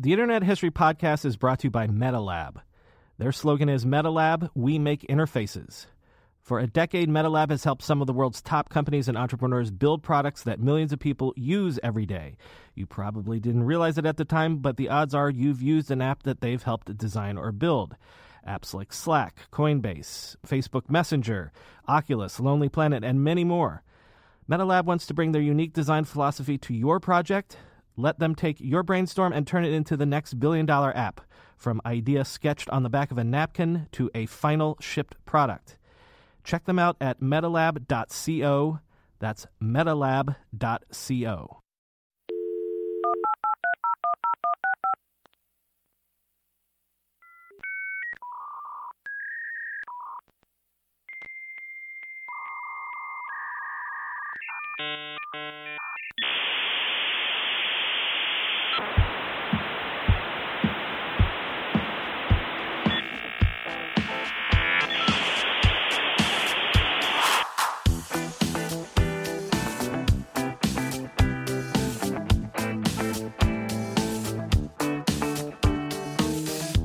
The Internet History Podcast is brought to you by MetaLab. Their slogan is MetaLab, we make interfaces. For a decade, MetaLab has helped some of the world's top companies and entrepreneurs build products that millions of people use every day. You probably didn't realize it at the time, but the odds are you've used an app that they've helped design or build. Apps like Slack, Coinbase, Facebook Messenger, Oculus, Lonely Planet, and many more. MetaLab wants to bring their unique design philosophy to your project let them take your brainstorm and turn it into the next billion dollar app, from idea sketched on the back of a napkin to a final shipped product. Check them out at metalab.co. That's metalab.co.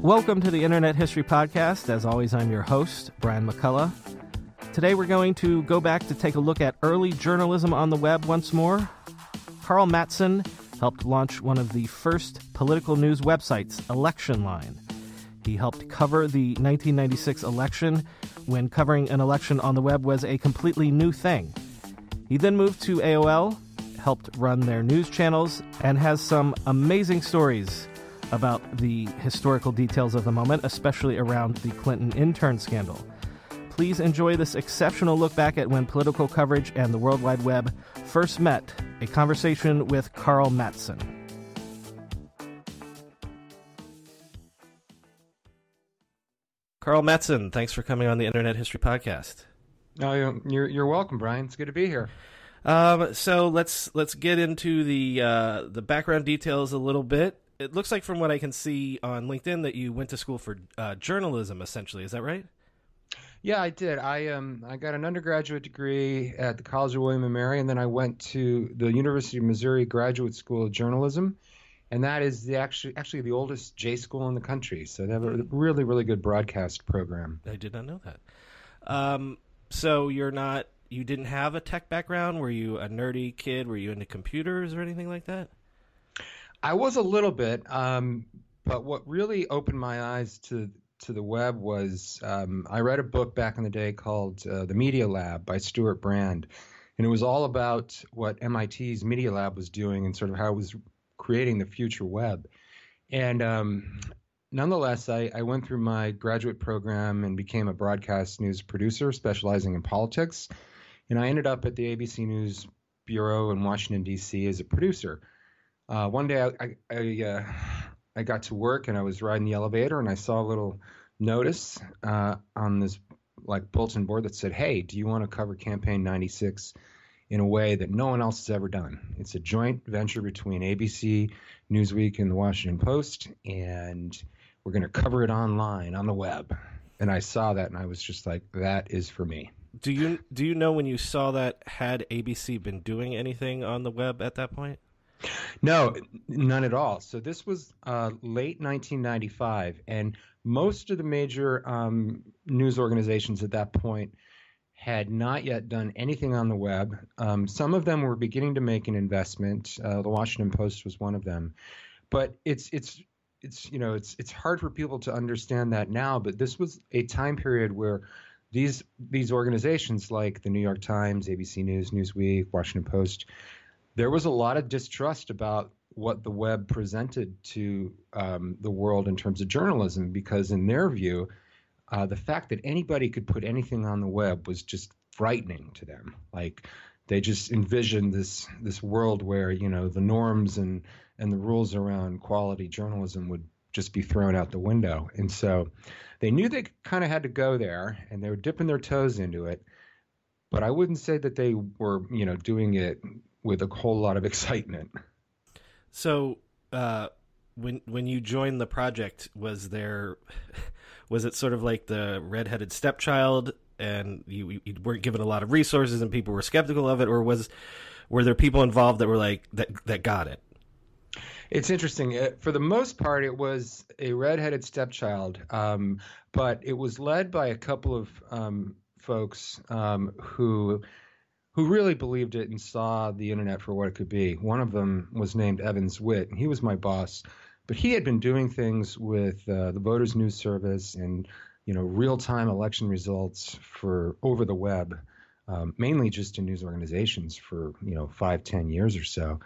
Welcome to the Internet History Podcast. As always, I'm your host, Brian McCullough. Today we're going to go back to take a look at early journalism on the web once more. Karl Mattson helped launch one of the first political news websites, Election Line. He helped cover the 1996 election when covering an election on the web was a completely new thing. He then moved to AOL, helped run their news channels, and has some amazing stories about the historical details of the moment, especially around the Clinton intern scandal. Please enjoy this exceptional look back at when political coverage and the World Wide Web first met, a conversation with Karl Mattson. Karl Mattson, thanks for coming on the Internet History Podcast. No, you're you're welcome, Brian. It's good to be here. Um, so let's let's get into the uh, the background details a little bit it looks like from what I can see on LinkedIn that you went to school for uh, journalism. Essentially, is that right? Yeah, I did. I um I got an undergraduate degree at the College of William and Mary, and then I went to the University of Missouri Graduate School of Journalism, and that is the actually actually the oldest J school in the country. So they have a really really good broadcast program. I did not know that. Um, so you're not you didn't have a tech background? Were you a nerdy kid? Were you into computers or anything like that? I was a little bit, um, but what really opened my eyes to to the web was um, I read a book back in the day called uh, The Media Lab by Stewart Brand, and it was all about what MIT's Media Lab was doing and sort of how it was creating the future web. And um, nonetheless, I, I, went through my graduate program and became a broadcast news producer specializing in politics. And I ended up at the ABC News Bureau in Washington, D.C. as a producer. Uh, one day I I, I, uh, I, got to work and I was riding the elevator and I saw a little notice uh, on this like bulletin board that said, "Hey, do you want to cover Campaign 96 in a way that no one else has ever done?" It's a joint venture between ABC, Newsweek, and the Washington Post, and we're going to cover it online on the web. And I saw that and I was just like, "That is for me." Do you do you know when you saw that had ABC been doing anything on the web at that point? No, none at all. So this was uh, late 1995, and most of the major um, news organizations at that point had not yet done anything on the web. Um, some of them were beginning to make an investment. Uh, the Washington Post was one of them, but it's it's it's you know it's it's hard for people to understand that now. But this was a time period where these these organizations like the New York Times, ABC News, Newsweek, Washington Post there was a lot of distrust about what the web presented to um, the world in terms of journalism because in their view uh, the fact that anybody could put anything on the web was just frightening to them. Like they just envisioned this this world where you know the norms and and the rules around quality journalism would just be thrown out the window. And so they knew they kind of had to go there and they were dipping their toes into it. But i wouldn't say that they were you know doing it with a whole lot of excitement. So, uh, when when you joined the project, was there was it sort of like the redheaded stepchild, and you, you weren't given a lot of resources, and people were skeptical of it, or was were there people involved that were like that that got it? It's interesting. Uh, for the most part, it was a redheaded stepchild, um, but it was led by a couple of um, folks um, who who really believed it and saw the internet for what it could be. One of them was named Evans Witt, and he was my boss. But he had been doing things with uh, the Voters News Service and you know real-time election results for over the web, um, mainly just in news organizations for you know five, ten years or so.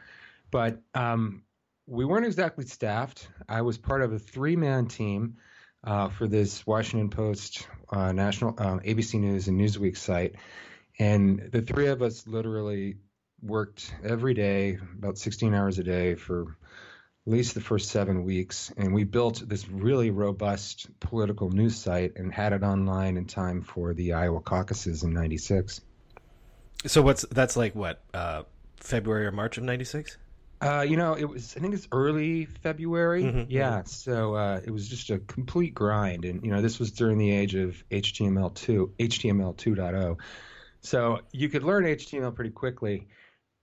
But um, we weren't exactly staffed. I was part of a three-man team uh, for this Washington Post, uh, National uh, ABC News, and Newsweek site, and the three of us literally worked every day, about 16 hours a day for at least the first seven weeks. And we built this really robust political news site and had it online in time for the Iowa caucuses in 96. So what's that's like what, uh, February or March of 96? Uh, you know, it was. I think it's early February. Mm-hmm, yeah. Mm-hmm. So uh, it was just a complete grind, and you know, this was during the age of HTML2, HTML 2.0. So you could learn HTML pretty quickly,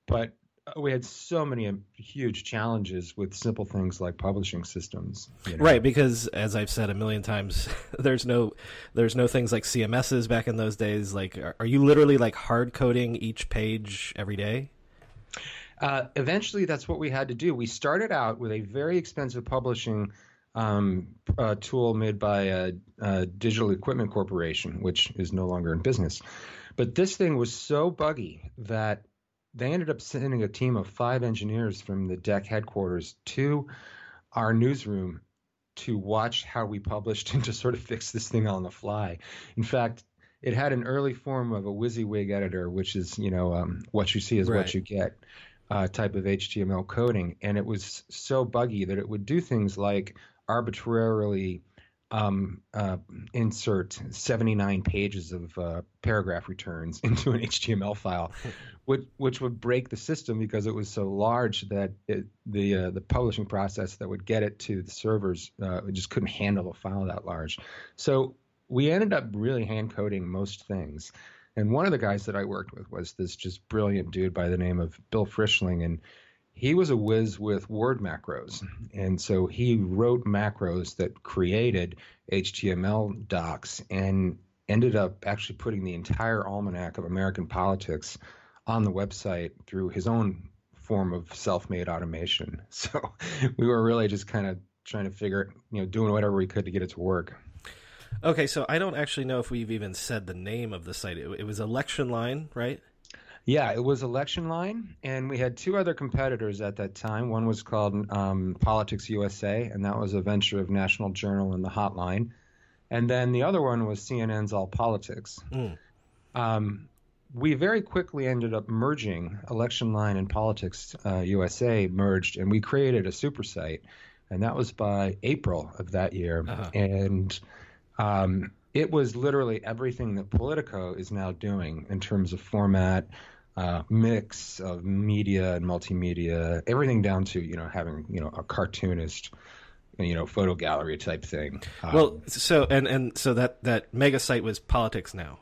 but we had so many um, huge challenges with simple things like publishing systems. You know? Right, because as I've said a million times, there's no there's no things like CMSs back in those days. Like, are, are you literally like hard coding each page every day? Uh, eventually, that's what we had to do. We started out with a very expensive publishing um, uh, tool made by a, a Digital Equipment Corporation, which is no longer in business. But this thing was so buggy that they ended up sending a team of five engineers from the DEC headquarters to our newsroom to watch how we published and to sort of fix this thing on the fly. In fact, it had an early form of a WYSIWYG editor, which is, you know, um, what you see is right. what you get uh, type of HTML coding. And it was so buggy that it would do things like arbitrarily um, uh, insert 79 pages of uh, paragraph returns into an HTML file, which which would break the system because it was so large that it, the uh, the publishing process that would get it to the servers uh, just couldn't handle a file that large. So we ended up really hand coding most things. And one of the guys that I worked with was this just brilliant dude by the name of Bill Frischling, and he was a whiz with word macros. And so he wrote macros that created HTML docs and ended up actually putting the entire almanac of American politics on the website through his own form of self-made automation. So we were really just kind of trying to figure, you know, doing whatever we could to get it to work. Okay, so I don't actually know if we've even said the name of the site. It, it was Election Line, right? Yeah, it was Election Line, and we had two other competitors at that time. One was called um, Politics USA, and that was a venture of National Journal and the Hotline. And then the other one was CNN's All Politics. Mm. Um, we very quickly ended up merging Election Line and Politics uh, USA merged, and we created a super site, and that was by April of that year. Uh-huh. And um, it was literally everything that Politico is now doing in terms of format, uh, mix of media and multimedia, everything down to you know having you know a cartoonist, you know photo gallery type thing. Um, well, so and and so that that mega site was Politics Now.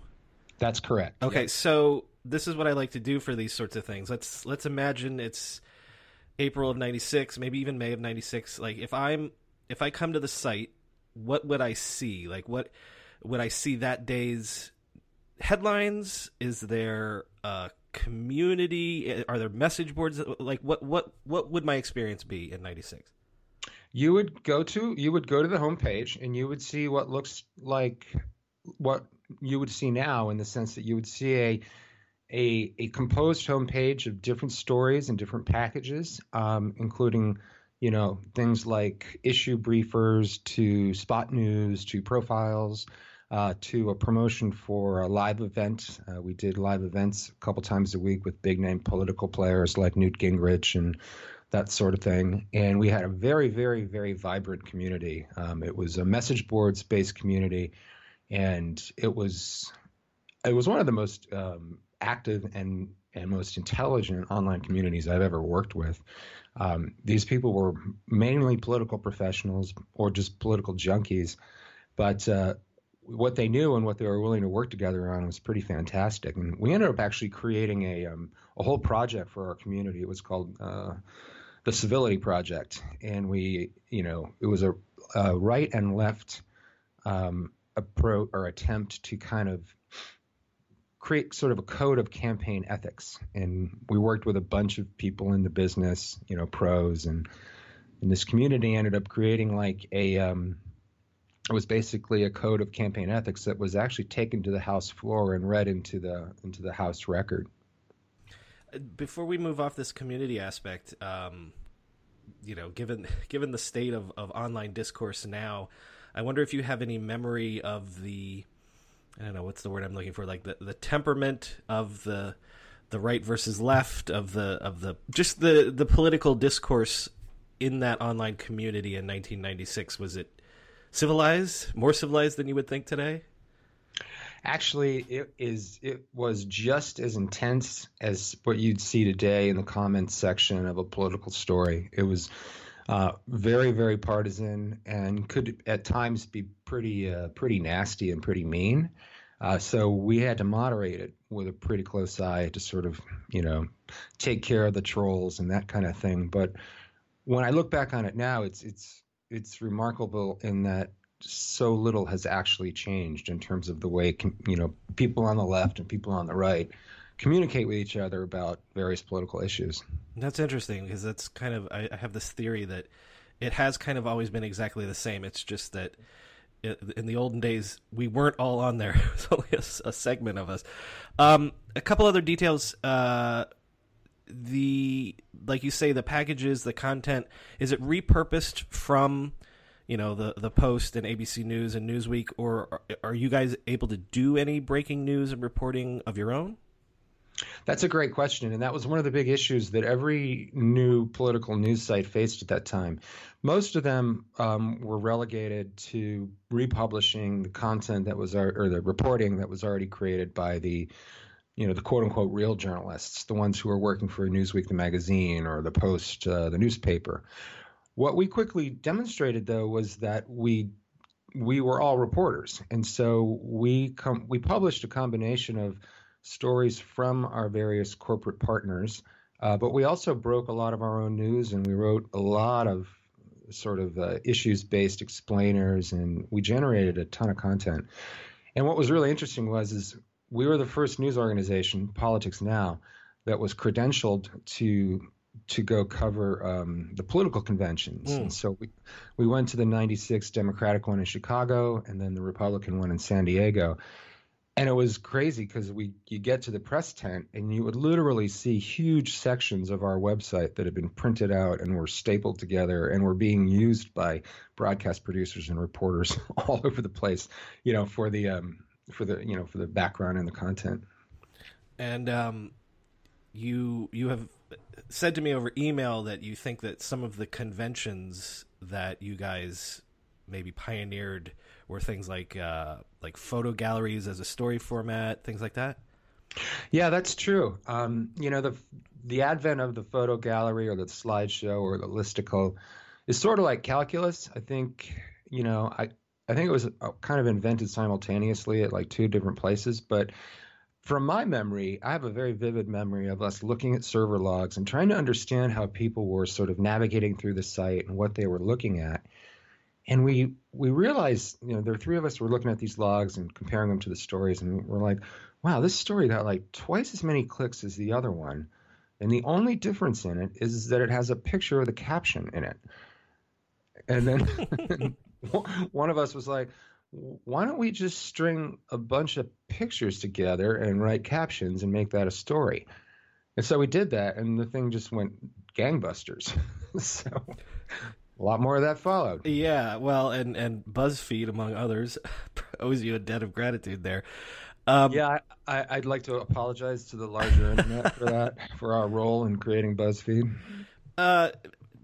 That's correct. Okay, so this is what I like to do for these sorts of things. Let's let's imagine it's April of '96, maybe even May of '96. Like if I'm if I come to the site, what would I see? Like what would I see that day's headlines? Is there a community? Are there message boards? Like what what what would my experience be in '96? You would go to you would go to the homepage and you would see what looks like what you would see now in the sense that you would see a a, a composed homepage of different stories and different packages, um, including you know things like issue briefers to spot news to profiles uh, to a promotion for a live event. Uh, we did live events a couple times a week with big name political players like Newt Gingrich and that sort of thing. And we had a very, very, very vibrant community. Um, it was a message boards based community, and it was it was one of the most um, active and and most intelligent online communities I've ever worked with. Um, these people were mainly political professionals or just political junkies, but uh, what they knew and what they were willing to work together on was pretty fantastic. And we ended up actually creating a um, a whole project for our community. It was called uh, the Civility Project, and we, you know, it was a, a right and left um, approach or attempt to kind of create sort of a code of campaign ethics. And we worked with a bunch of people in the business, you know, pros, and and this community ended up creating like a um, it was basically a code of campaign ethics that was actually taken to the House floor and read into the into the House record. Before we move off this community aspect, um, you know, given given the state of, of online discourse now, I wonder if you have any memory of the I don't know what's the word I'm looking for, like the, the temperament of the the right versus left of the of the just the the political discourse in that online community in 1996 was it civilized more civilized than you would think today? Actually it is it was just as intense as what you'd see today in the comments section of a political story. It was uh, very very partisan and could at times be pretty uh, pretty nasty and pretty mean. Uh, so we had to moderate it with a pretty close eye to sort of you know take care of the trolls and that kind of thing. But when i look back on it now it's it's it's remarkable in that so little has actually changed in terms of the way you know people on the left and people on the right communicate with each other about various political issues. That's interesting because that's kind of I, have this theory that it has kind of always been exactly the same. It's just that in the olden days we weren't all on there. it was only a, a segment of us. Um, a couple other details. Uh, the like you say, the packages, the content is it repurposed from you know the the Post and ABC News and Newsweek, or are, are you guys able to do any breaking news and reporting of your own? That's a great question, and that was one of the big issues that every new political news site faced at that time. Most of them um, were relegated to republishing the content that was or the reporting that was already created by the you know the quote unquote real journalists, the ones who are working for Newsweek, the magazine, or the Post, uh, the newspaper. What we quickly demonstrated, though, was that we we were all reporters, and so we com- we published a combination of stories from our various corporate partners, uh, but we also broke a lot of our own news, and we wrote a lot of sort of uh, issues-based explainers, and we generated a ton of content. And what was really interesting was is we were the first news organization, Politics Now, that was credentialed to to go cover um, the political conventions. Mm. And so we, we went to the 96 Democratic one in Chicago and then the Republican one in San Diego. And it was crazy because we you get to the press tent and you would literally see huge sections of our website that had been printed out and were stapled together and were being used by broadcast producers and reporters all over the place, you know, for the um, for the you know for the background and the content. And um, you you have said to me over email that you think that some of the conventions that you guys maybe pioneered were things like uh, like photo galleries as a story format, things like that. Yeah, that's true. Um, you know, the the advent of the photo gallery or the slideshow or the listicle is sort of like calculus. I think you know, I I think it was uh, kind of invented simultaneously at like two different places, but from my memory, I have a very vivid memory of us looking at server logs and trying to understand how people were sort of navigating through the site and what they were looking at. And we we realized, you know, there were three of us were looking at these logs and comparing them to the stories, and we're like, wow, this story got like twice as many clicks as the other one. And the only difference in it is that it has a picture of the caption in it. And then one of us was like, why don't we just string a bunch of pictures together and write captions and make that a story? And so we did that, and the thing just went gangbusters. so a lot more of that followed. Yeah, well, and and BuzzFeed, among others, owes you a debt of gratitude there. Um, yeah, I, would like to apologize to the larger internet for that, for our role in creating BuzzFeed. Uh,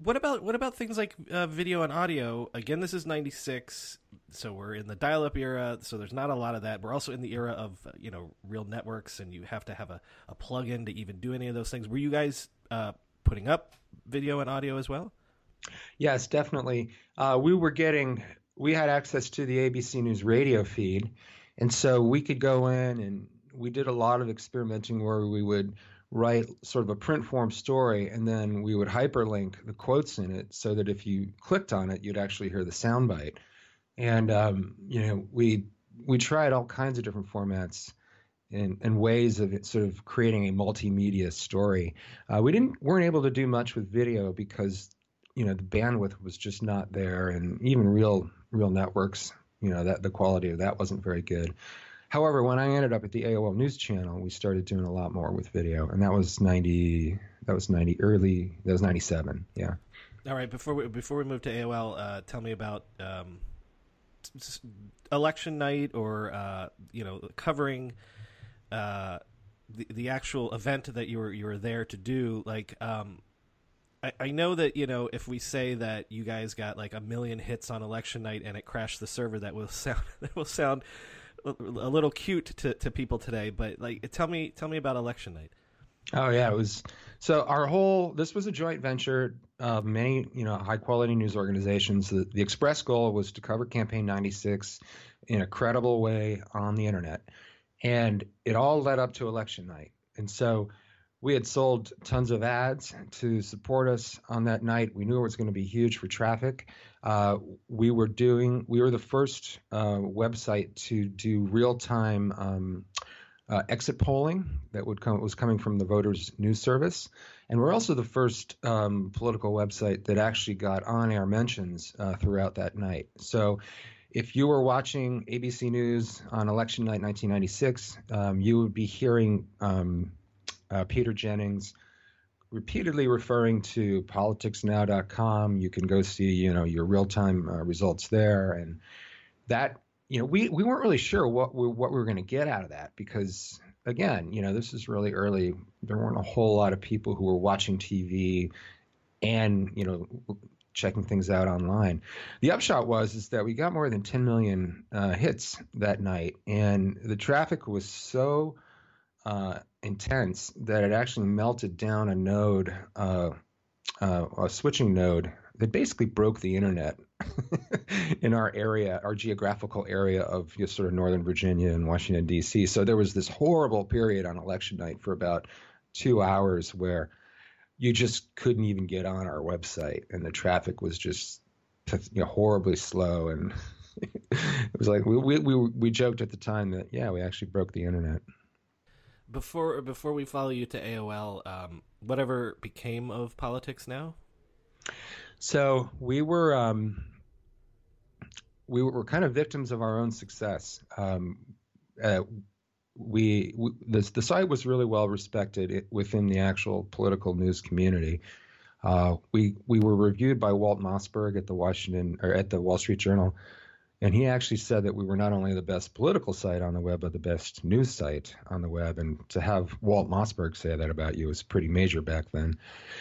what about what about things like uh, video and audio? Again, this is '96, so we're in the dial-up era. So there's not a lot of that. We're also in the era of you know RealNetworks, and you have to have a, a plug-in to even do any of those things. Were you guys uh, putting up video and audio as well? Yes, definitely. Uh, we were getting we had access to the ABC News radio feed, and so we could go in and we did a lot of experimenting where we would write sort of a print form story, and then we would hyperlink the quotes in it so that if you clicked on it, you'd actually hear the soundbite. And um, you know, we we tried all kinds of different formats and, and ways of sort of creating a multimedia story. Uh, we didn't weren't able to do much with video because you know the bandwidth was just not there, and even real RealNetworks, you know that the quality of that wasn't very good. However, when I ended up at the AOL News Channel, we started doing a lot more with video, and that was ninety. That was ninety early. That was ninety seven. Yeah. All right. Before we before we move to AOL, uh, tell me about um, election night, or uh, you know, covering uh, the the actual event that you were you were there to do. Like, um, I, I know that you know if we say that you guys got like a million hits on election night and it crashed the server, that will sound that will sound a little cute to, to people today, but like, tell me, tell me about election night. Oh yeah, it was. So our whole this was a joint venture of many, you know, high quality news organizations. The, the express goal was to cover campaign 96 in a credible way on the internet, and it all led up to election night. And so we had sold tons of ads to support us on that night. We knew it was going to be huge for traffic. Uh, we were doing, we were the first uh, website to do real time um, uh, exit polling that would come was coming from the Voters News Service, and we're also the first um, political website that actually got on air mentions uh, throughout that night. So. If you were watching ABC News on election night 1996, um, you would be hearing um, uh, Peter Jennings, repeatedly referring to politicsnow.com. You can go see, you know, your real-time uh, results there, and that, you know, we we weren't really sure what we, what we were going to get out of that because, again, you know, this is really early. There weren't a whole lot of people who were watching TV and, you know, checking things out online. The upshot was is that we got more than 10 million uh, hits that night, and the traffic was so uh, intense that it actually melted down a node, uh, uh, a switching node that basically broke the internet in our area, our geographical area of you know, sort of Northern Virginia and Washington D.C. So there was this horrible period on election night for about two hours where you just couldn't even get on our website, and the traffic was just you know, horribly slow and. it was like we, we we we joked at the time that yeah we actually broke the internet before before we follow you to AOL, um, whatever became of politics now? So we were um, we were kind of victims of our own success. Um, uh, we, we the, the site was really well respected within the actual political news community. Uh, we we were reviewed by Walt Mossberg at the Washington or at the Wall Street Journal and he actually said that we were not only the best political site on the web, but the best news site on the web. And to have Walt Mossberg say that about you was pretty major back then.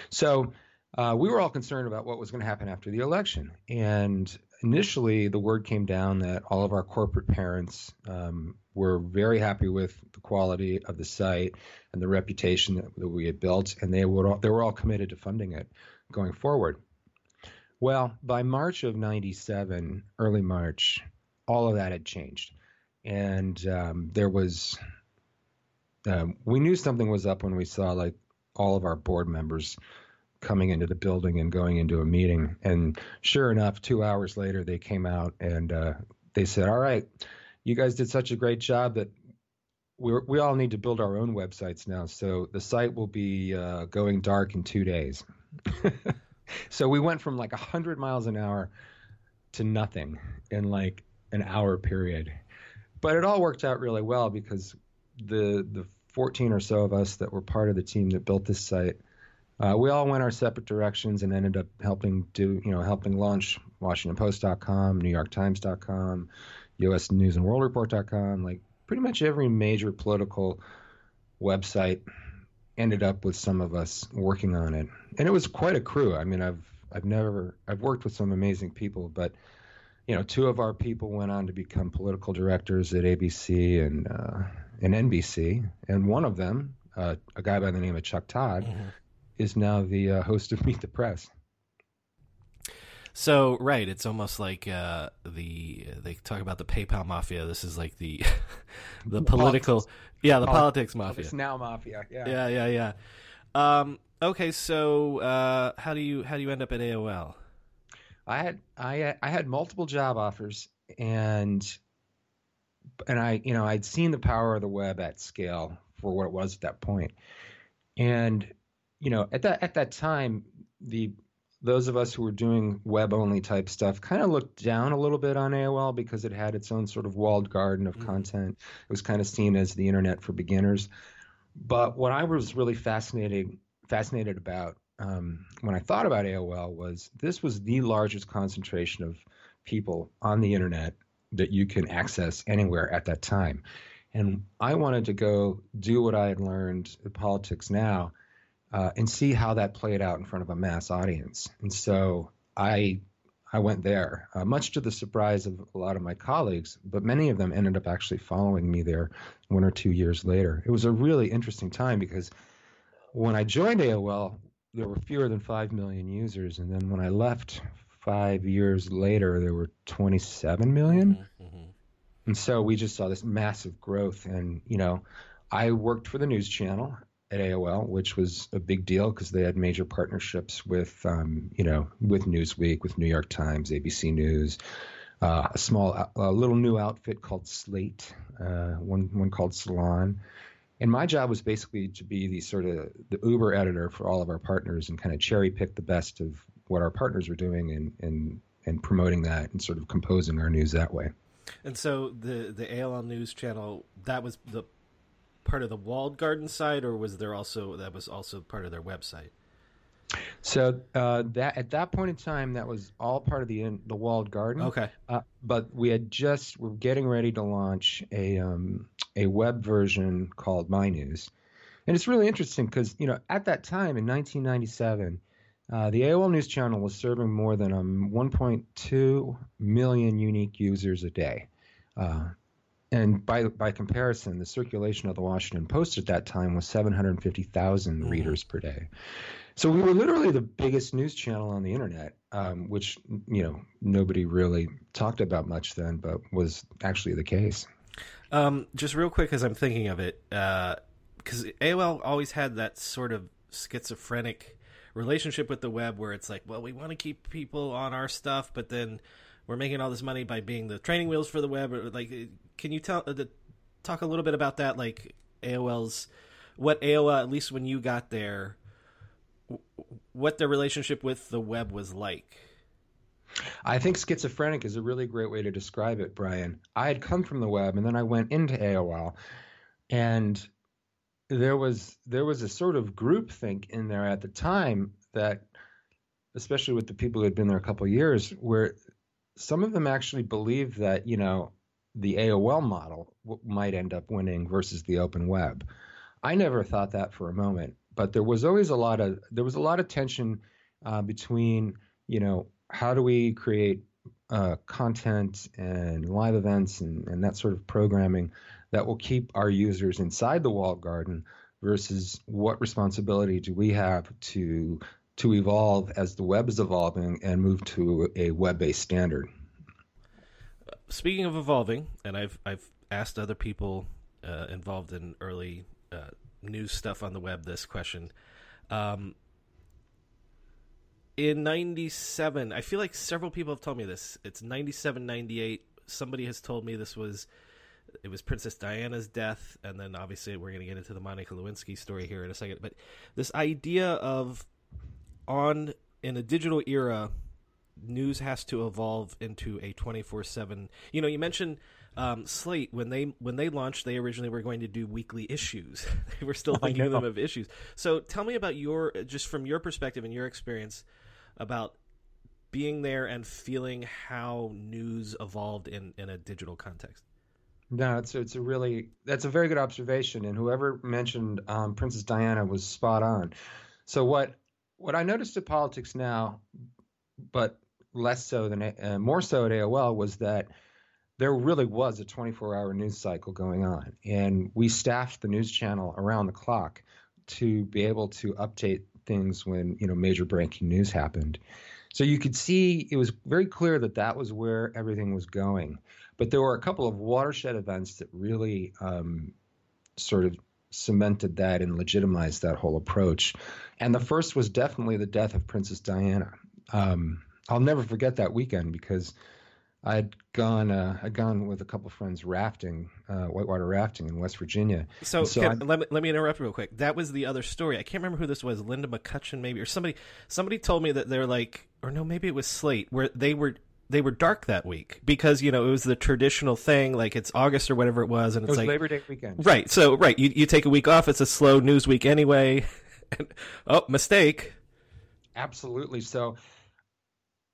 So uh, we were all concerned about what was going to happen after the election. And initially, the word came down that all of our corporate parents um, were very happy with the quality of the site and the reputation that, that we had built, and they all, they were all committed to funding it going forward. Well, by March of 97, early March, all of that had changed. And um, there was, um, we knew something was up when we saw like all of our board members coming into the building and going into a meeting. And sure enough, two hours later, they came out and uh, they said, All right, you guys did such a great job that we we all need to build our own websites now. So the site will be uh, going dark in two days. so we went from like 100 miles an hour to nothing in like an hour period. But it all worked out really well because the the 14 or so of us that were part of the team that built this site, uh, we all went our separate directions and ended up helping do you know helping launch WashingtonPost.com, NewYorkTimes.com, U.S. News and World Report.com, like pretty much every major political website ended up with some of us working on it, and it was quite a crew. I mean, I've I've never I've worked with some amazing people, but you know, two of our people went on to become political directors at ABC and uh, and NBC, and one of them, uh, a guy by the name of Chuck Todd, mm-hmm. is now the uh, host of Meet the Press. So right, it's almost like uh, the they talk about the PayPal mafia. This is like the the political, politics. yeah, the politics, politics mafia. It's now mafia. Yeah, yeah, yeah, yeah. Um, okay, so uh, how do you how do you end up at AOL? I had I I had multiple job offers and and I you know I'd seen the power of the web at scale for what it was at that point, and you know at that at that time the those of us who were doing web only type stuff kind of looked down a little bit on AOL because it had its own sort of walled garden of mm-hmm. content. It was kind of seen as the internet for beginners. But what I was really fascinated fascinated about um, when I thought about AOL was this was the largest concentration of people on the internet that you can access anywhere at that time. And I wanted to go do what I had learned in politics now uh, and see how that played out in front of a mass audience. And so I I went there, uh, much to the surprise of a lot of my colleagues, but many of them ended up actually following me there one or two years later. It was a really interesting time because when I joined AOL, there were fewer than 5 million users. And then when I left five years later, there were 27 million. Mm-hmm, mm-hmm. And so we just saw this massive growth. And, you know, I worked for the news channel at AOL, which was a big deal because they had major partnerships with, um, you know, with Newsweek, with New York Times, ABC News, uh, a small, a little new outfit called Slate, uh, one one called Salon, and my job was basically to be the sort of the Uber editor for all of our partners and kind of cherry pick the best of what our partners were doing and and and promoting that and sort of composing our news that way. And so the the AOL News channel that was the part of the walled garden site, or was there also that was also part of their website? So uh, that at that point in time, that was all part of the the walled garden. Okay. Uh, but we had just we're getting ready to launch a um, a web version called My News, and it's really interesting because you know at that time in 1997, uh, the AOL News Channel was serving more than um, 1.2 million unique users a day. And by by comparison, the circulation of the Washington Post at that time was 750,000 mm. readers per day. So we were literally the biggest news channel on the internet, um, which you know nobody really talked about much then, but was actually the case. Um, just real quick, as I'm thinking of it, because uh, AOL always had that sort of schizophrenic relationship with the web, where it's like, well, we want to keep people on our stuff, but then we're making all this money by being the training wheels for the web. Like, can you tell uh, talk a little bit about that? Like AOL's what AOL at least when you got there, what the relationship with the web was like. I think schizophrenic is a really great way to describe it, Brian. I had come from the web and then I went into AOL and there was there was a sort of groupthink in there at the time that especially with the people who had been there a couple years where some of them actually believed that you know the AOL model w- might end up winning versus the open web. I never thought that for a moment, but there was always a lot of there was a lot of tension uh, between you know how do we create uh, content and live events and, and that sort of programming that will keep our users inside the walled garden versus what responsibility do we have to to evolve as the web is evolving and move to a web-based standard. Speaking of evolving, and I've I've asked other people uh, involved in early uh, news stuff on the web this question. Um, in 97, I feel like several people have told me this. It's 97, 98. Somebody has told me this was it was Princess Diana's death, and then obviously we're going to get into the Monica Lewinsky story here in a second. But this idea of on in a digital era, news has to evolve into a twenty four seven. You know, you mentioned um, Slate when they when they launched, they originally were going to do weekly issues. they were still thinking of them of issues. So tell me about your just from your perspective and your experience about being there and feeling how news evolved in in a digital context. No, it's it's a really that's a very good observation, and whoever mentioned um, Princess Diana was spot on. So what what I noticed at politics now, but less so than uh, more so at AOL, was that there really was a 24-hour news cycle going on, and we staffed the news channel around the clock to be able to update things when you know major breaking news happened. So you could see it was very clear that that was where everything was going. But there were a couple of watershed events that really um, sort of cemented that and legitimized that whole approach. And the first was definitely the death of Princess Diana. Um, I'll never forget that weekend because I'd gone uh, I'd gone with a couple of friends rafting, uh, whitewater rafting in West Virginia. So, so let me let me interrupt real quick. That was the other story. I can't remember who this was. Linda McCutcheon, maybe, or somebody. Somebody told me that they're like, or no, maybe it was Slate, where they were they were dark that week because you know it was the traditional thing, like it's August or whatever it was, and it's it was like Labor Day weekend. Right. So right, you you take a week off. It's a slow news week anyway. and, oh, mistake. Absolutely. So,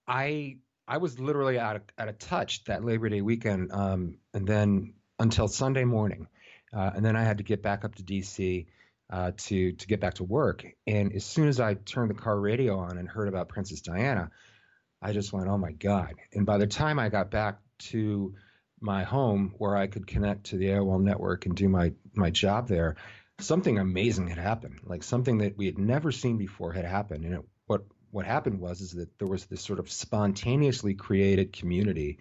I I was literally out of, out of touch that Labor Day weekend, um, and then until Sunday morning, uh, and then I had to get back up to DC uh, to to get back to work. And as soon as I turned the car radio on and heard about Princess Diana, I just went, "Oh my God!" And by the time I got back to my home where I could connect to the AOL network and do my my job there, something amazing had happened. Like something that we had never seen before had happened. And it, what what happened was is that there was this sort of spontaneously created community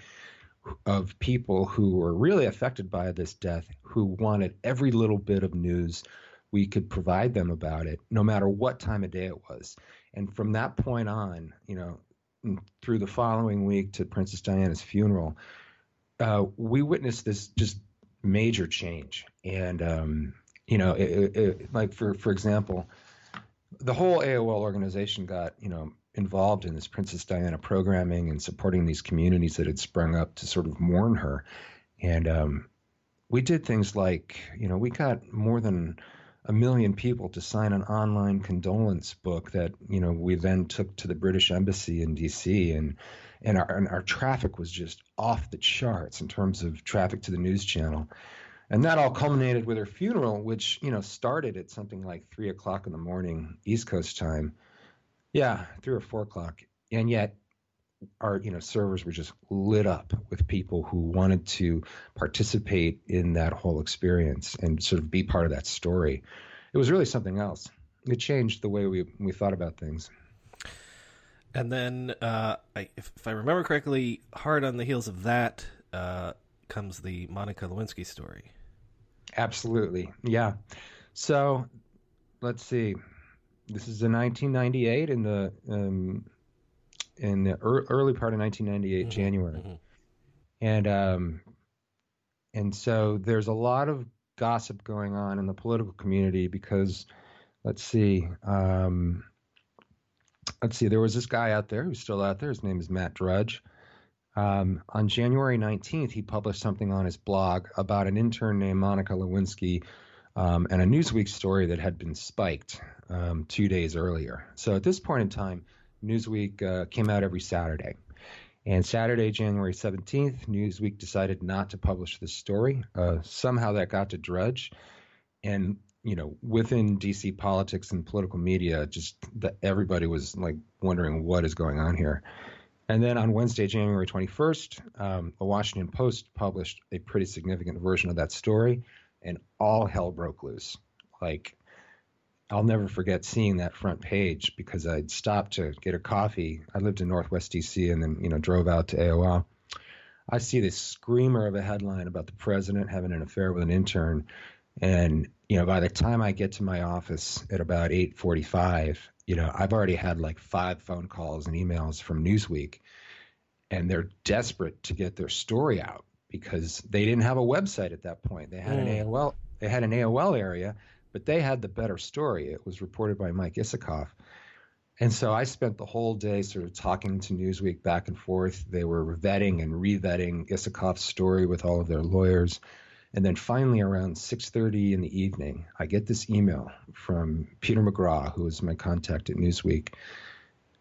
of people who were really affected by this death who wanted every little bit of news we could provide them about it no matter what time of day it was. And from that point on you know through the following week to princess diana's funeral uh, we witnessed this just major change. And um, you know it, it, like for for example the whole AOL organization got, you know, involved in this Princess Diana programming and supporting these communities that had sprung up to sort of mourn her. And um, we did things like, you know, we got more than a million people to sign an online condolence book that, you know, we then took to the British Embassy in D.C. and and our, and our traffic was just off the charts in terms of traffic to the news channel. And that all culminated with her funeral, which, you know, started at something like three o'clock in the morning, East Coast time. Yeah, three or four o'clock. And yet our, you know, servers were just lit up with people who wanted to participate in that whole experience and sort of be part of that story. It was really something else. It changed the way we, we thought about things. And then, uh, I, if, if, I remember correctly, hard on the heels of that uh, comes the Monica Lewinsky story. Absolutely. Yeah. So let's see. This is in 1998 in the um, in the early part of 1998, mm-hmm. January, mm-hmm. and um, and so there's a lot of gossip going on in the political community because let's see. Um, let's see. There was this guy out there who's still out there. His name is Matt Drudge. Um, on January 19th, he published something on his blog about an intern named Monica Lewinsky um, and a Newsweek story that had been spiked um, two days earlier. So at this point in time, Newsweek uh, came out every Saturday. And Saturday, January 17th, Newsweek decided not to publish this story. Uh, somehow that got to Drudge. And, you know, within DC politics and political media, just the, everybody was like wondering what is going on here. And then on Wednesday, January 21st, um, the Washington Post published a pretty significant version of that story, and all hell broke loose. Like, I'll never forget seeing that front page because I'd stopped to get a coffee. I lived in Northwest DC and then, you know, drove out to AOL. I see this screamer of a headline about the president having an affair with an intern. And, you know, by the time I get to my office at about 845, you know, I've already had like five phone calls and emails from Newsweek, and they're desperate to get their story out because they didn't have a website at that point. They had mm. an AOL, they had an AOL area, but they had the better story. It was reported by Mike Isikoff. And so I spent the whole day sort of talking to Newsweek back and forth. They were vetting and revetting Isikoff's story with all of their lawyers. And then finally, around 6:30 in the evening, I get this email from Peter McGrath, who was my contact at Newsweek,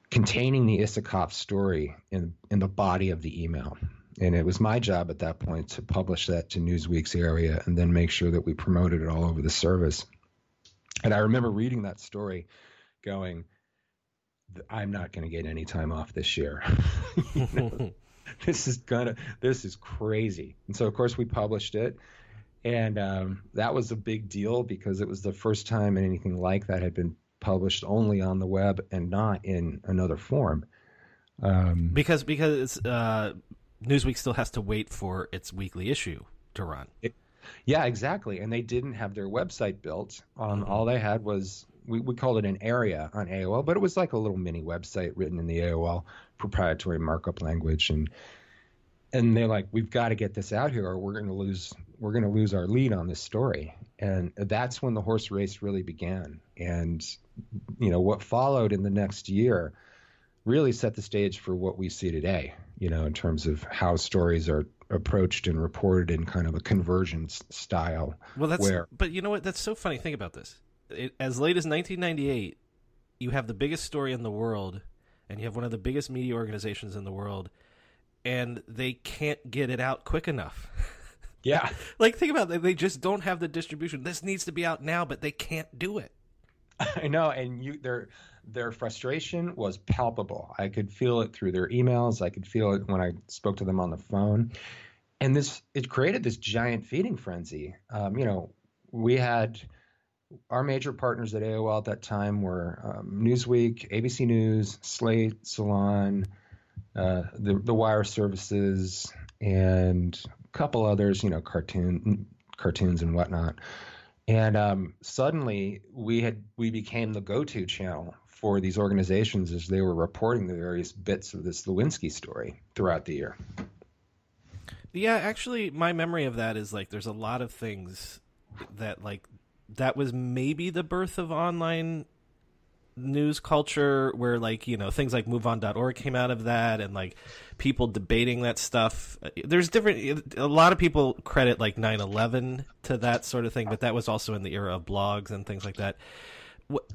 containing the Isikoff story in in the body of the email. And it was my job at that point to publish that to Newsweek's area and then make sure that we promoted it all over the service. And I remember reading that story, going, "I'm not going to get any time off this year." this is gonna this is crazy and so of course we published it and um, that was a big deal because it was the first time anything like that had been published only on the web and not in another form. Um, because because uh, Newsweek still has to wait for its weekly issue to run. It, yeah, exactly. And they didn't have their website built. Um, mm-hmm. All they had was we, we called it an area on AOL, but it was like a little mini website written in the AOL proprietary markup language. And and they're like, we've got to get this out here, or we're going to lose we're going to lose our lead on this story. And that's when the horse race really began. And you know what followed in the next year really set the stage for what we see today. You know, in terms of how stories are approached and reported in kind of a convergence style. Well, that's where, but you know what? That's so funny. Think about this. It, as late as 1998, you have the biggest story in the world, and you have one of the biggest media organizations in the world, and they can't get it out quick enough. Yeah. like think about it. They just don't have the distribution. This needs to be out now, but they can't do it. I know, and you their their frustration was palpable. I could feel it through their emails. I could feel it when I spoke to them on the phone, and this it created this giant feeding frenzy. Um, you know, we had our major partners at AOL at that time were um, Newsweek, ABC News, Slate, Salon, uh, the the wire services, and a couple others. You know, cartoon cartoons and whatnot. And um, suddenly, we had we became the go-to channel for these organizations as they were reporting the various bits of this Lewinsky story throughout the year. Yeah, actually, my memory of that is like there's a lot of things that like that was maybe the birth of online news culture where like you know things like moveon.org came out of that and like people debating that stuff. There's different a lot of people credit like 9-11 to that sort of thing but that was also in the era of blogs and things like that. What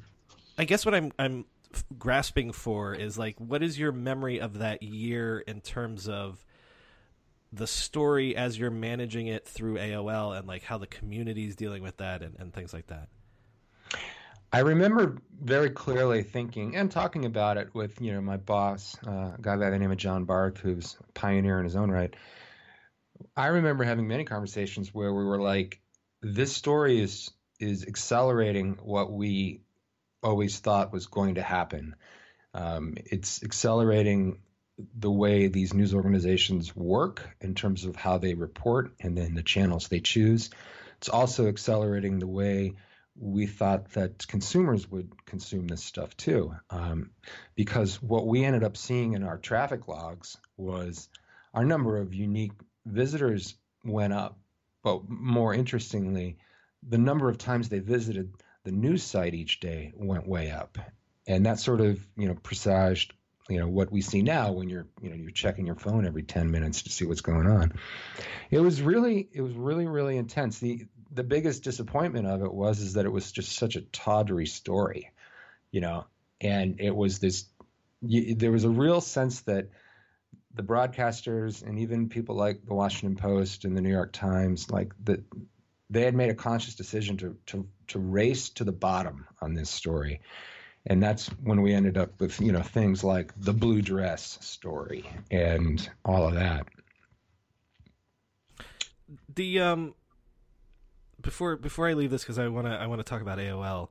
i guess what i'm i'm grasping for is like what is your memory of that year in terms of the story as you're managing it through AOL and like how the community is dealing with that and, and things like that I remember very clearly thinking and talking about it with you know my boss, uh, a guy by the name of John Barth, who's a pioneer in his own right. I remember having many conversations where we were like, "This story is is accelerating what we always thought was going to happen. Um, it's accelerating the way these news organizations work in terms of how they report and then the channels they choose. It's also accelerating the way." We thought that consumers would consume this stuff too. Um, because what we ended up seeing in our traffic logs was our number of unique visitors went up, but more interestingly, the number of times they visited the news site each day went way up. And that sort of, you know, presaged, you know, what we see now when you're, you know, you're checking your phone every 10 minutes to see what's going on. It was really, it was really, really intense. The, the biggest disappointment of it was is that it was just such a tawdry story, you know, and it was this. You, there was a real sense that the broadcasters and even people like the Washington Post and the New York Times, like that, they had made a conscious decision to to to race to the bottom on this story, and that's when we ended up with you know things like the blue dress story and all of that. The um before before I leave this because I want to I want to talk about AOL.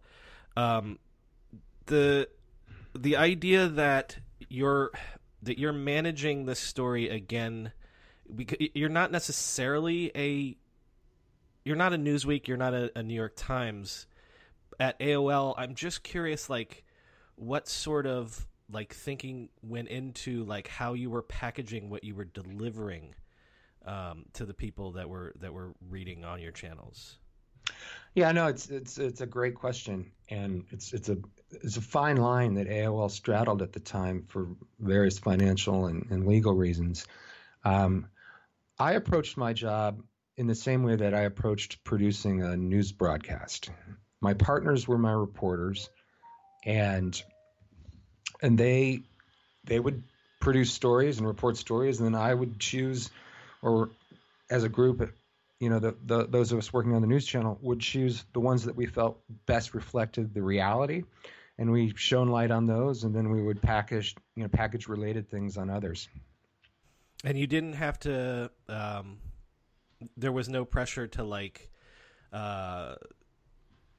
Um, the the idea that you're that you're managing this story again because you're not necessarily a you're not a Newsweek, you're not a, a New York Times. At AOL, I'm just curious, like, what sort of like thinking went into like how you were packaging what you were delivering um, to the people that were that were reading on your channels? Yeah, no, it's it's it's a great question, and it's it's a it's a fine line that AOL straddled at the time for various financial and, and legal reasons. Um, I approached my job in the same way that I approached producing a news broadcast. My partners were my reporters, and and they they would produce stories and report stories, and then I would choose, or as a group, you know, the, the, those of us working on the news channel would choose the ones that we felt best reflected the reality, and we shone light on those, and then we would package, you know, package related things on others. And you didn't have to. Um, there was no pressure to like. Uh,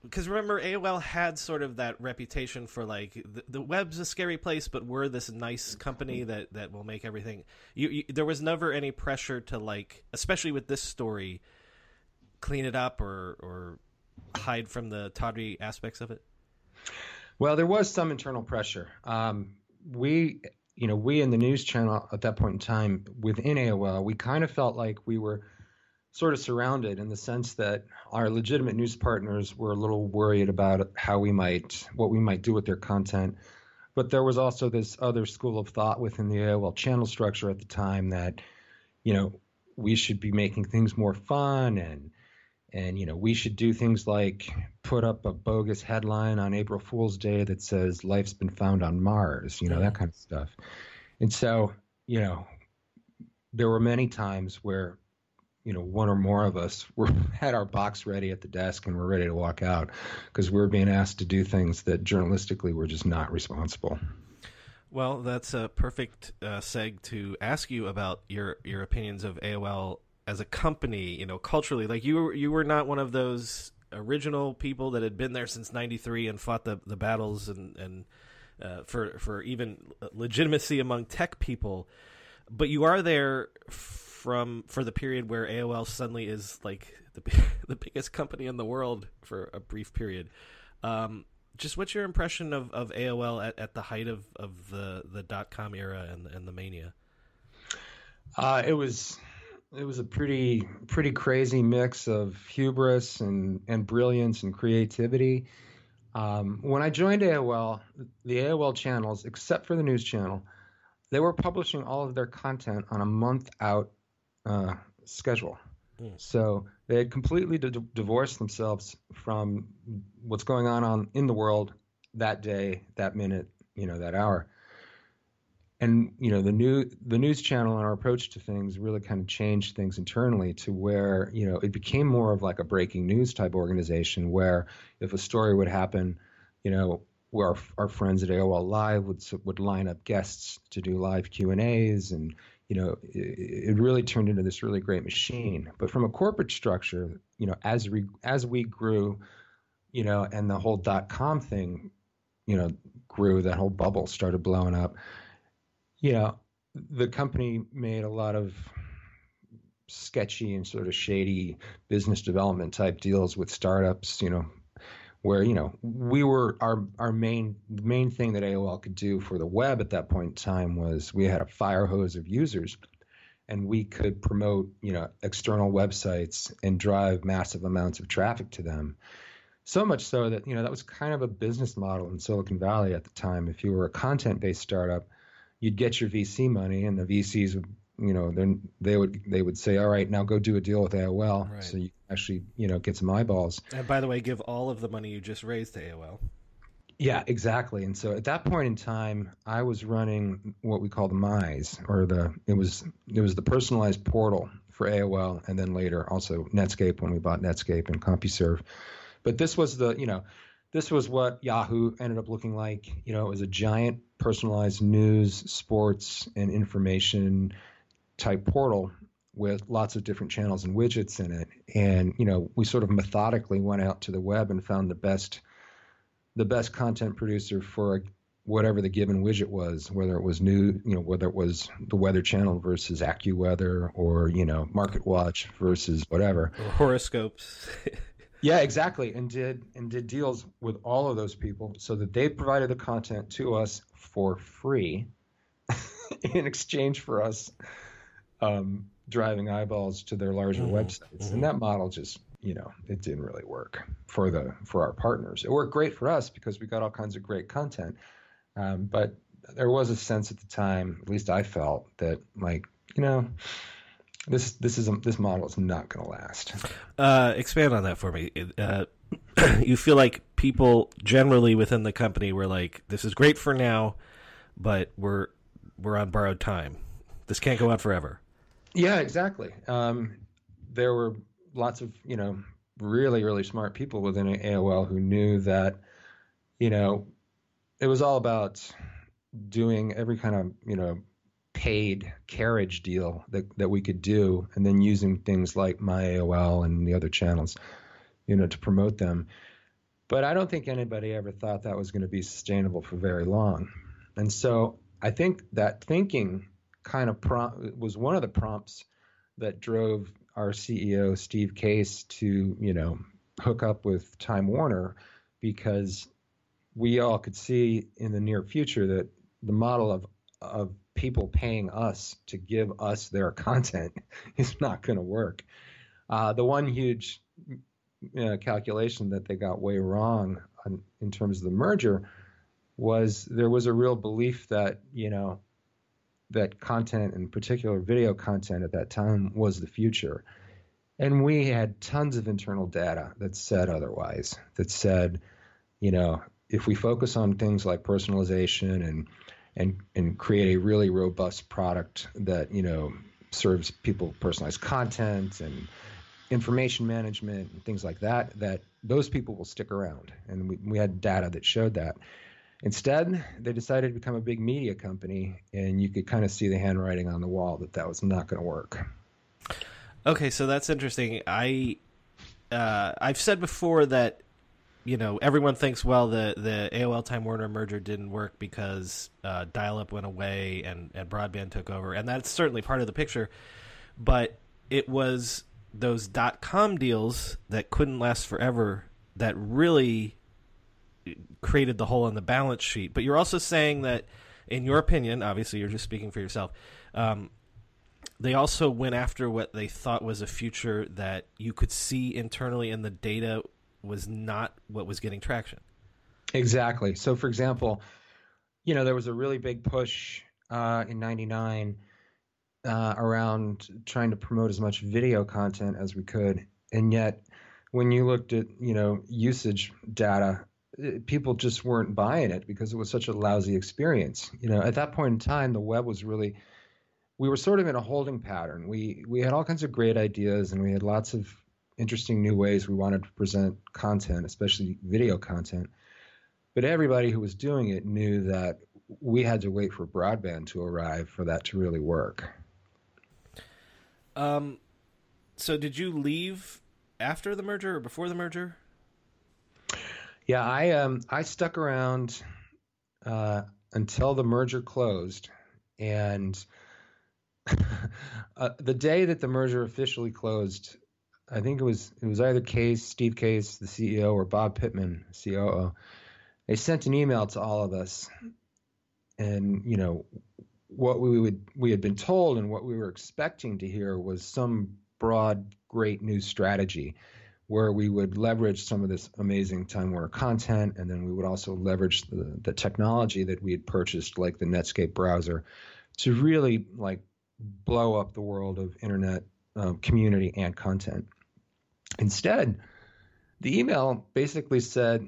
because remember AOL had sort of that reputation for like the, the, web's a scary place, but we're this nice company that that will make everything. You, you, there was never any pressure to like, especially with this story, clean it up or or hide from the tawdry aspects of it. Well, there was some internal pressure. Um, we, you know, we in the news channel at that point in time within AOL, we kind of felt like we were sort of surrounded in the sense that our legitimate news partners were a little worried about how we might, what we might do with their content. But there was also this other school of thought within the AOL channel structure at the time that, you know, we should be making things more fun and and you know we should do things like put up a bogus headline on April Fool's Day that says life's been found on Mars, you know that kind of stuff. And so you know there were many times where you know one or more of us were had our box ready at the desk and we're ready to walk out because we were being asked to do things that journalistically were just not responsible. Well, that's a perfect uh, seg to ask you about your your opinions of AOL as a company, you know, culturally, like you were, you were not one of those original people that had been there since '93 and fought the the battles and and uh, for for even legitimacy among tech people, but you are there from for the period where AOL suddenly is like the the biggest company in the world for a brief period. Um, just what's your impression of, of AOL at, at the height of, of the, the dot com era and, and the mania? Uh, it was it was a pretty pretty crazy mix of hubris and and brilliance and creativity. Um, when I joined AOL, the AOL channels, except for the news channel, they were publishing all of their content on a month out uh, schedule. Mm. So they had completely d- divorced themselves from what's going on, on in the world that day, that minute, you know, that hour and you know the new the news channel and our approach to things really kind of changed things internally to where you know it became more of like a breaking news type organization where if a story would happen you know where our, our friends at AOL Live would would line up guests to do live Q and A's and you know it, it really turned into this really great machine. But from a corporate structure you know as we as we grew you know and the whole dot com thing you know grew that whole bubble started blowing up you know, the company made a lot of sketchy and sort of shady business development type deals with startups, you know, where, you know, we were our our main main thing that AOL could do for the web at that point in time was we had a fire hose of users and we could promote, you know, external websites and drive massive amounts of traffic to them. So much so that, you know, that was kind of a business model in Silicon Valley at the time. If you were a content based startup, you'd get your VC money, and the VCs would, you know, then they would they would say, all right, now go do a deal with AOL, right. so you actually, you know, get some eyeballs. And by the way, give all of the money you just raised to AOL. Yeah, exactly. And so at that point in time, I was running what we call the MISE, or the it was it was the personalized portal for AOL, and then later also Netscape when we bought Netscape and CompuServe. But this was the you know this was what Yahoo ended up looking like. You know, it was a giant personalized news, sports, and information type portal with lots of different channels and widgets in it. And you know, we sort of methodically went out to the web and found the best the best content producer for whatever the given widget was, whether it was new, you know, whether it was the Weather Channel versus AccuWeather or you know Market Watch versus whatever, or horoscopes. Yeah, exactly. And did and did deals with all of those people so that they provided the content to us for free in exchange for us um, driving eyeballs to their larger mm-hmm. websites. Mm-hmm. And that model just, you know, it didn't really work for the for our partners. It worked great for us because we got all kinds of great content. Um, but there was a sense at the time, at least I felt, that like, you know, this this is a, this model is not going to last. Uh, expand on that for me. Uh, you feel like people generally within the company were like, "This is great for now, but we're we're on borrowed time. This can't go on forever." Yeah, exactly. Um, there were lots of you know really really smart people within AOL who knew that you know it was all about doing every kind of you know paid carriage deal that, that we could do, and then using things like my AOL and the other channels, you know, to promote them. But I don't think anybody ever thought that was going to be sustainable for very long. And so I think that thinking kind of prom- was one of the prompts that drove our CEO Steve Case to, you know, hook up with Time Warner because we all could see in the near future that the model of of people paying us to give us their content is not going to work. Uh, the one huge calculation that they got way wrong on, in terms of the merger was there was a real belief that you know that content, in particular video content at that time, was the future. And we had tons of internal data that said otherwise, that said, you know, if we focus on things like personalization and and and create a really robust product that, you know, serves people personalized content and information management and things like that, that those people will stick around. And we, we had data that showed that. Instead, they decided to become a big media company, and you could kind of see the handwriting on the wall that that was not going to work. Okay, so that's interesting. I uh, I've said before that you know everyone thinks well the the AOL Time Warner merger didn't work because uh, dial up went away and and broadband took over, and that's certainly part of the picture. But it was those dot com deals that couldn't last forever that really created the hole in the balance sheet. But you're also saying that, in your opinion, obviously you're just speaking for yourself. Um, they also went after what they thought was a future that you could see internally, and the data was not what was getting traction. Exactly. So, for example, you know, there was a really big push uh, in '99 uh, around trying to promote as much video content as we could, and yet, when you looked at you know usage data people just weren't buying it because it was such a lousy experience. You know, at that point in time, the web was really we were sort of in a holding pattern. We we had all kinds of great ideas and we had lots of interesting new ways we wanted to present content, especially video content. But everybody who was doing it knew that we had to wait for broadband to arrive for that to really work. Um so did you leave after the merger or before the merger? Yeah, I um I stuck around uh, until the merger closed, and uh, the day that the merger officially closed, I think it was it was either Case, Steve Case, the CEO, or Bob Pittman, COO. They sent an email to all of us, and you know what we would we had been told and what we were expecting to hear was some broad, great new strategy where we would leverage some of this amazing Time Warner content, and then we would also leverage the, the technology that we had purchased, like the Netscape browser, to really like blow up the world of internet um, community and content. Instead, the email basically said,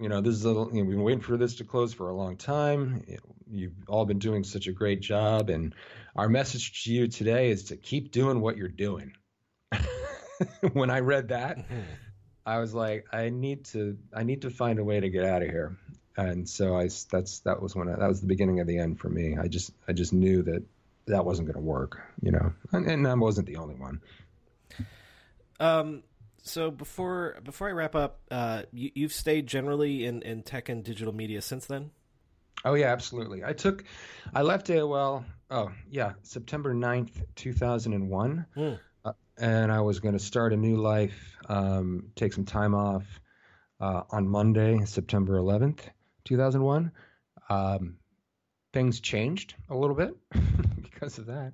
you know, this is a, you know, we've been waiting for this to close for a long time. You've all been doing such a great job, and our message to you today is to keep doing what you're doing. when I read that, mm-hmm. I was like, I need to, I need to find a way to get out of here. And so I, that's that was when I, that was the beginning of the end for me. I just, I just knew that that wasn't going to work, you know, and, and I wasn't the only one. Um. So before before I wrap up, uh, you, you've stayed generally in, in tech and digital media since then. Oh yeah, absolutely. I took, I left AOL. Oh yeah, September 9th, two thousand and one. Mm and I was going to start a new life, um, take some time off uh, on Monday, September 11th, 2001. Um, things changed a little bit because of that,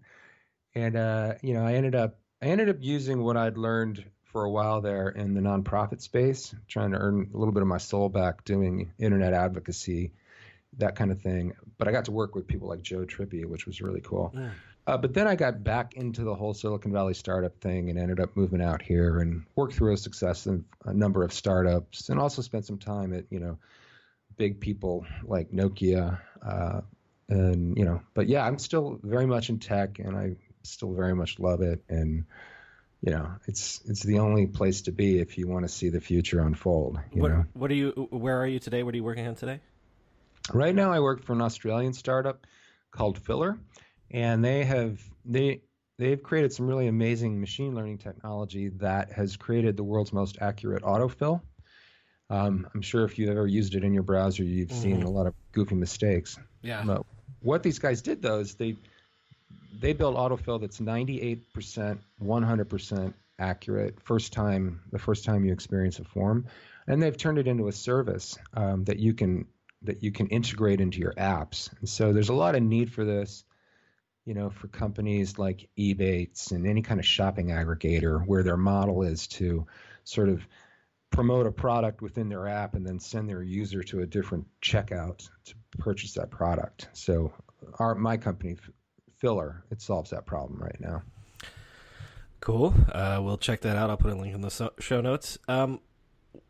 and uh, you know, I ended up I ended up using what I'd learned for a while there in the nonprofit space, trying to earn a little bit of my soul back doing internet advocacy, that kind of thing. But I got to work with people like Joe Trippi, which was really cool. Yeah. Uh, but then I got back into the whole Silicon Valley startup thing and ended up moving out here and worked through a successive a number of startups and also spent some time at you know big people like Nokia uh, and you know but yeah I'm still very much in tech and I still very much love it and you know it's it's the only place to be if you want to see the future unfold. what know? what are you where are you today? What are you working on today? Right now I work for an Australian startup called Fillr and they have they they've created some really amazing machine learning technology that has created the world's most accurate autofill. Um, I'm sure if you've ever used it in your browser, you've mm-hmm. seen a lot of goofy mistakes. Yeah. But what these guys did though is they they built autofill that's 98%, 100% accurate first time the first time you experience a form, and they've turned it into a service um, that you can that you can integrate into your apps. And so there's a lot of need for this, you know, for companies like Ebates and any kind of shopping aggregator where their model is to sort of promote a product within their app and then send their user to a different checkout to purchase that product. So our my company Fillr it solves that problem right now. Cool. Uh, we'll check that out. I'll put a link in the show notes. Um,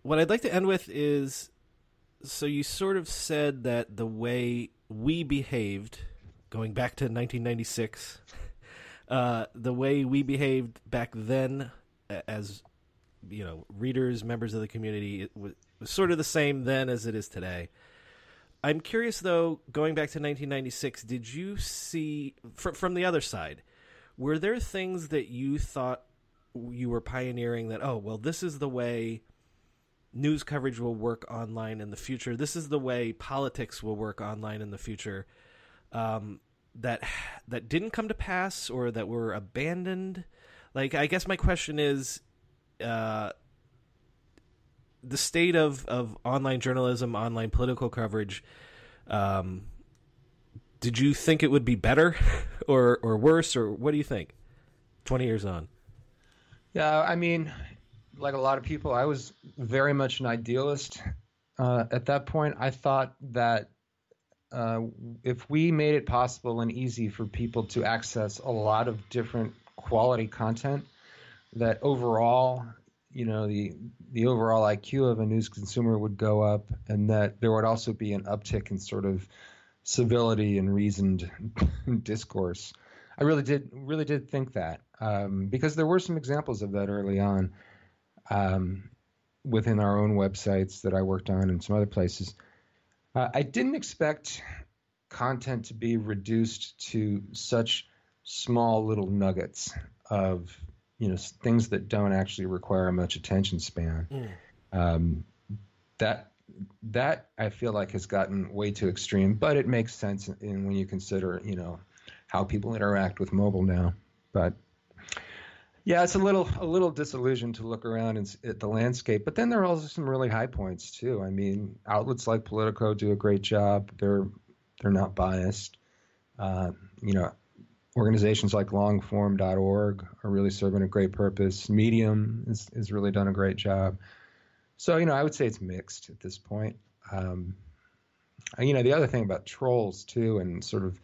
what I'd like to end with is so you sort of said that the way we behaved, going back to 1996, uh, the way we behaved back then as you know readers, members of the community, it was, was sort of the same then as it is today. I'm curious though, going back to 1996, did you see fr- from the other side? Were there things that you thought you were pioneering that oh well this is the way news coverage will work online in the future. This is the way politics will work online in the future. Um, that that didn't come to pass or that were abandoned. Like, I guess my question is, uh, the state of, of online journalism, online political coverage. Um, did you think it would be better, or or worse, or what do you think? Twenty years on. Yeah, I mean, like a lot of people, I was very much an idealist uh, at that point. I thought that uh, if we made it possible and easy for people to access a lot of different quality content, that overall, you know, the the overall IQ of a news consumer would go up, and that there would also be an uptick in sort of civility and reasoned discourse. I really did really did think that um, because there were some examples of that early on um, within our own websites that I worked on and some other places. Uh, I didn't expect content to be reduced to such small little nuggets of you know things that don't actually require much attention span. Mm. Um, that that I feel like has gotten way too extreme, but it makes sense in when you consider you know how people interact with mobile now. But yeah, it's a little a little disillusioned to look around and at the landscape, but then there are also some really high points too. I mean, outlets like Politico do a great job. They're they're not biased. Uh, you know, organizations like longform.org are really serving a great purpose. Medium has really done a great job. So, you know, I would say it's mixed at this point. Um, you know, the other thing about trolls too, and sort of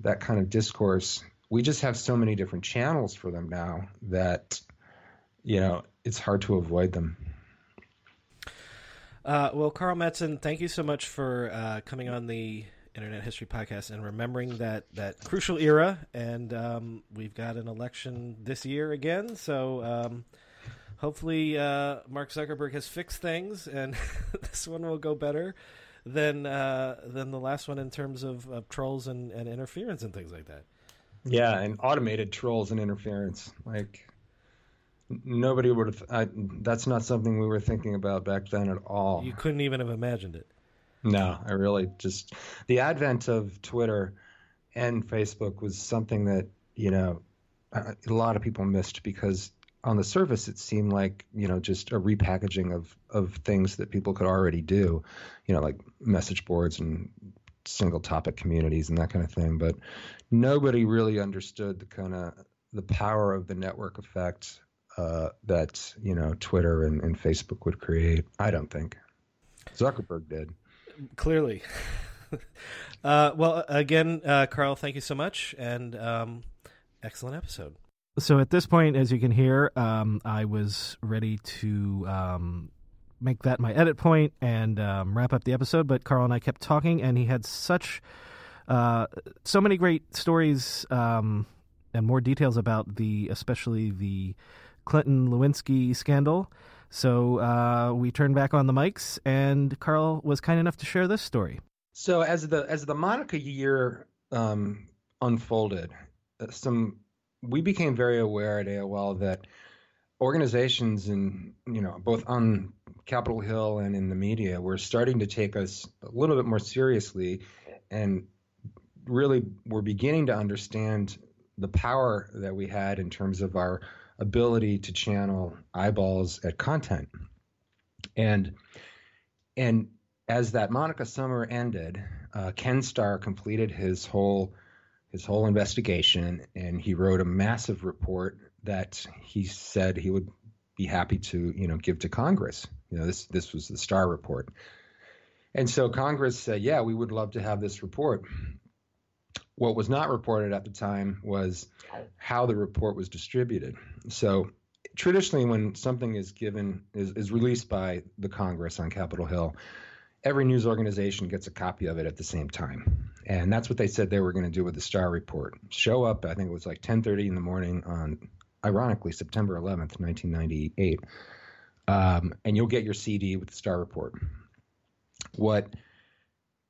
that kind of discourse we just have so many different channels for them now that you know it's hard to avoid them. Uh, well, Karl Mattson, thank you so much for uh, coming on the Internet History Podcast and remembering that that crucial era. And um, we've got an election this year again, so um, hopefully uh, Mark Zuckerberg has fixed things, and this one will go better than uh, than the last one in terms of, of trolls and, and interference and things like that. Yeah, and automated trolls and interference. Like nobody would have. I, that's not something we were thinking about back then at all. You couldn't even have imagined it. No, I really just the advent of Twitter and Facebook was something that you know a lot of people missed because on the surface it seemed like you know just a repackaging of of things that people could already do, you know, like message boards and single topic communities and that kind of thing. But nobody really understood the kind of the power of the network effect uh, that you know Twitter and, and, Facebook would create. I don't think Zuckerberg did. Clearly. uh, well, again, uh, Karl, thank you so much, and um, excellent episode. So at this point, as you can hear, um, I was ready to um, make that my edit point and um, wrap up the episode. But Karl and I kept talking, and he had such uh, so many great stories um, and more details about the, especially the Clinton Lewinsky scandal. So uh, we turned back on the mics, and Karl was kind enough to share this story. So as the as the Monica year um, unfolded, uh, some we became very aware at AOL that organizations and you know both on Capitol Hill and in the media were starting to take us a little bit more seriously and really were beginning to understand the power that we had in terms of our ability to channel eyeballs at content. And and as that Monica summer ended, uh, Ken Starr completed his whole his whole investigation, and he wrote a massive report that he said he would be happy to you know give to Congress. You know this this was the Starr report, and so Congress said, yeah, we would love to have this report. What was not reported at the time was how the report was distributed. So traditionally, when something is given is, is released by the Congress on Capitol Hill, every news organization gets a copy of it at the same time. And that's what they said they were going to do with the Starr report. Show up, I think it was like 10:30 in the morning on ironically September 11th, 1998. Um, and you'll get your CD with the Starr report. What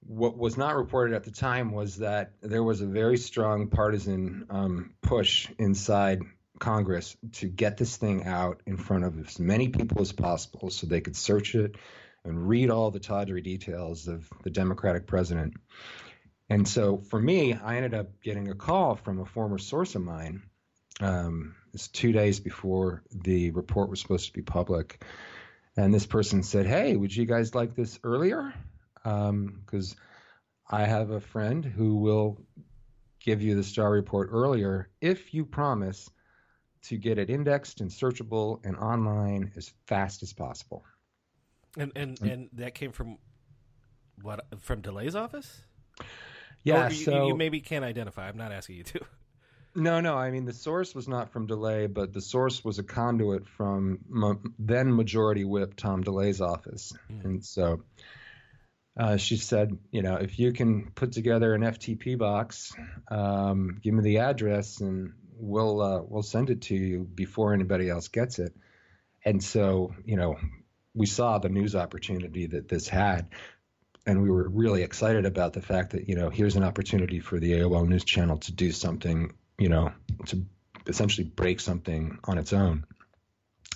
what was not reported at the time was that there was a very strong partisan um, push inside Congress to get this thing out in front of as many people as possible so they could search it and read all the tawdry details of the Democratic president. And so for me, I ended up getting a call from a former source of mine. Um, it's two days before the report was supposed to be public. And this person said, Hey, would you guys like this earlier? because um, I have a friend who will give you the Starr report earlier if you promise to get it indexed and searchable and online as fast as possible. And and and that came from what from DeLay's office? Yeah, you, so you maybe can't identify. I'm not asking you to. No, no. I mean, the source was not from DeLay, but the source was a conduit from ma- then Majority Whip Tom DeLay's office, mm. and so uh, she said, you know, if you can put together an FTP box, um, give me the address, and we'll uh, we'll send it to you before anybody else gets it. And so, you know, we saw the news opportunity that this had, and we were really excited about the fact that you know here's an opportunity for the AOL News Channel to do something, you know, to essentially break something on its own.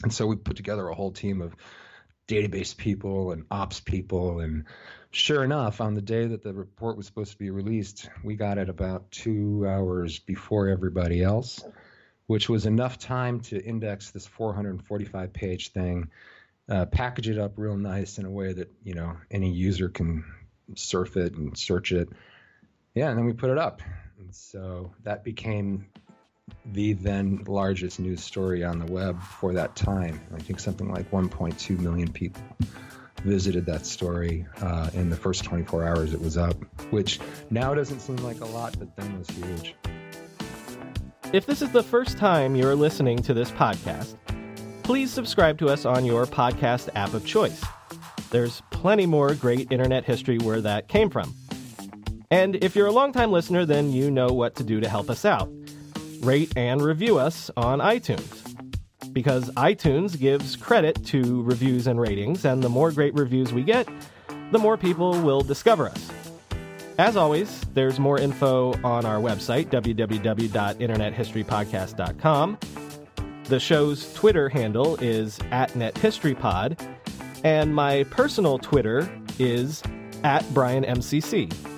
And so we put together a whole team of database people and ops people and sure enough, on the day that the report was supposed to be released, we got it about two hours before everybody else, which was enough time to index this 445 page thing, uh, package it up real nice in a way that you know any user can surf it and search it. Yeah, and then we put it up, and so that became the then largest news story on the web for that time. I think something like 1.2 million people visited that story uh, in the first 24 hours it was up, which now doesn't seem like a lot, but then was huge. If this is the first time you're listening to this podcast, please subscribe to us on your podcast app of choice. There's plenty more great internet history where that came from. And if you're a longtime listener, then you know what to do to help us out. Rate and review us on iTunes because iTunes gives credit to reviews and ratings, and the more great reviews we get, the more people will discover us. As always, there's more info on our website, www.internethistorypodcast.com. The show's Twitter handle is at NetHistoryPod, and my personal Twitter is at BrianMCC.